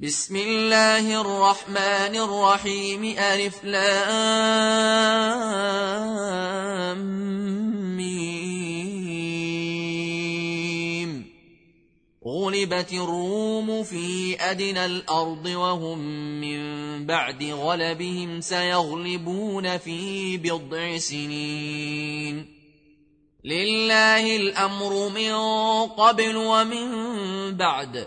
بسم الله الرحمن الرحيم ألف لام غلبت الروم في أدنى الأرض وهم من بعد غلبهم سيغلبون في بضع سنين. لله الأمر من قبل ومن بعد.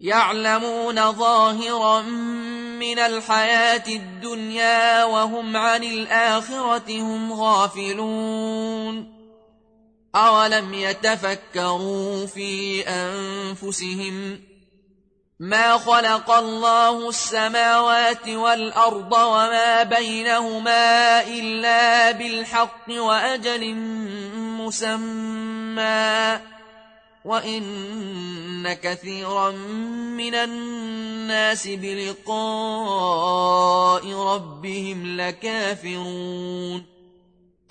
يعلمون ظاهرا من الحياة الدنيا وهم عن الآخرة هم غافلون أولم يتفكروا في أنفسهم ما خلق الله السماوات والأرض وما بينهما إلا بالحق وأجل مسمى وإن كثيرا من الناس بلقاء ربهم لكافرون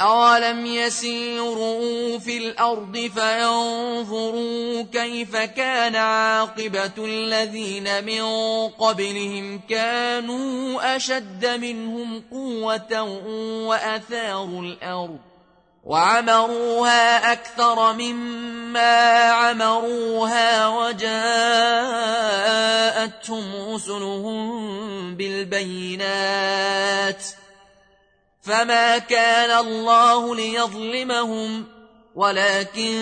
أولم يسيروا في الأرض فينظروا كيف كان عاقبة الذين من قبلهم كانوا أشد منهم قوة وأثاروا الأرض وعمروها أكثر مما عمروها وجاءتهم رسلهم بالبينات فما كان الله ليظلمهم ولكن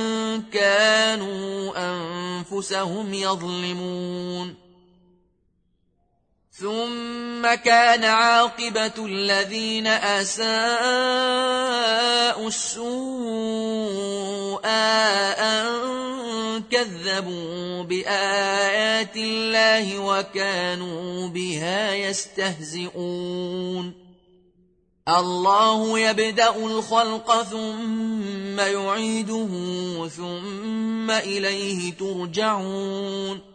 كانوا أنفسهم يظلمون ثم كان عاقبة الذين أساءوا السوء أن كذبوا بآيات الله وكانوا بها يستهزئون. الله يبدأ الخلق ثم يعيده ثم إليه ترجعون.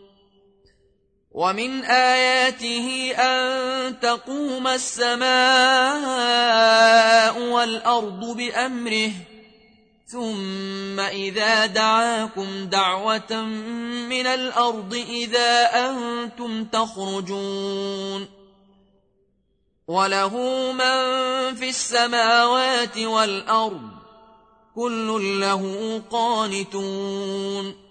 ومن آياته أن تقوم السماء والأرض بأمره ثم إذا دعاكم دعوة من الأرض إذا أنتم تخرجون وله من في السماوات والأرض كل له قانتون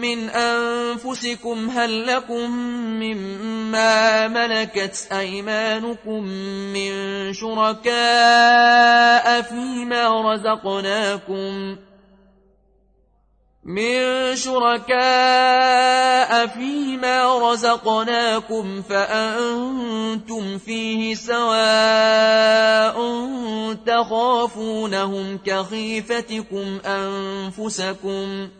من أنفسكم هل لكم مما ملكت أيمانكم من شركاء فيما رزقناكم من شركاء فيما رزقناكم فأنتم فيه سواء تخافونهم كخيفتكم أنفسكم ۖ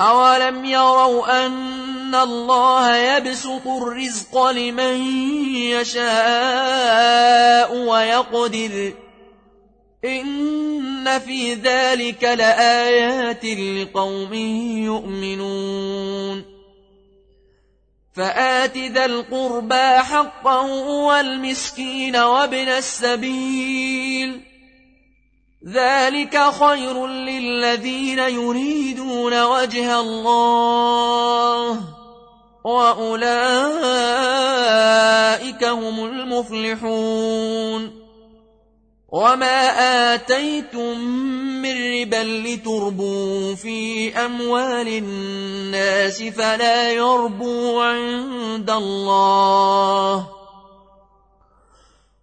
أولم يروا أن الله يبسط الرزق لمن يشاء ويقدر إن في ذلك لآيات لقوم يؤمنون فآت ذا القربى حقا والمسكين وابن السبيل ذلك خير للذين يريدون وجه الله. وأولئك هم المفلحون. وما آتيتم من ربا لتربوا في أموال الناس فلا يربو عند الله.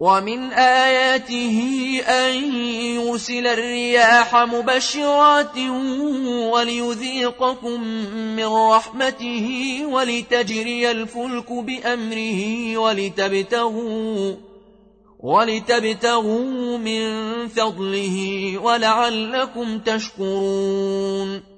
ومن آياته أن يرسل الرياح مبشرات وليذيقكم من رحمته ولتجري الفلك بأمره ولتبتغوا ولتبتغوا من فضله ولعلكم تشكرون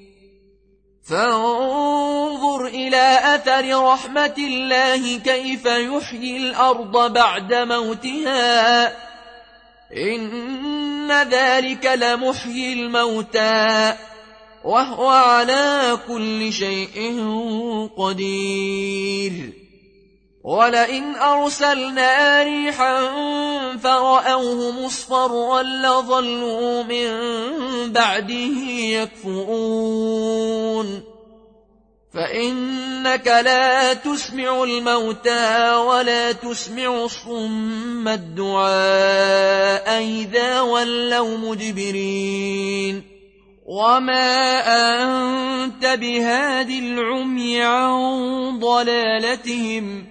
فانظر إلى أثر رحمة الله كيف يحيي الأرض بعد موتها. إن ذلك لمحيي الموتى وهو على كل شيء قدير. ولئن أرسلنا ريحا فرأوه مصفرا لظلوا من بعده يكفرون فإنك لا تسمع الموتى ولا تسمع الصم الدعاء إذا ولوا مدبرين وما أنت بهاد العمي عن ضلالتهم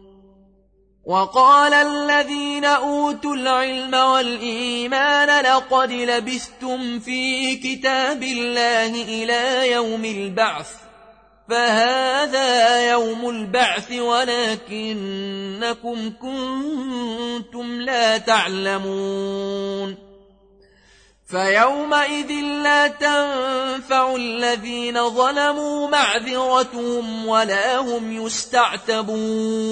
وقال الذين أوتوا العلم والإيمان لقد لبثتم في كتاب الله إلى يوم البعث فهذا يوم البعث ولكنكم كنتم لا تعلمون. فيومئذ لا تنفع الذين ظلموا معذرتهم ولا هم يستعتبون.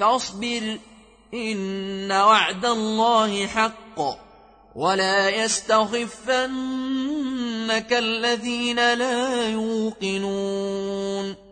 فاصبر إن وعد الله حق. ولا يستخفنك الذين لا يوقنون.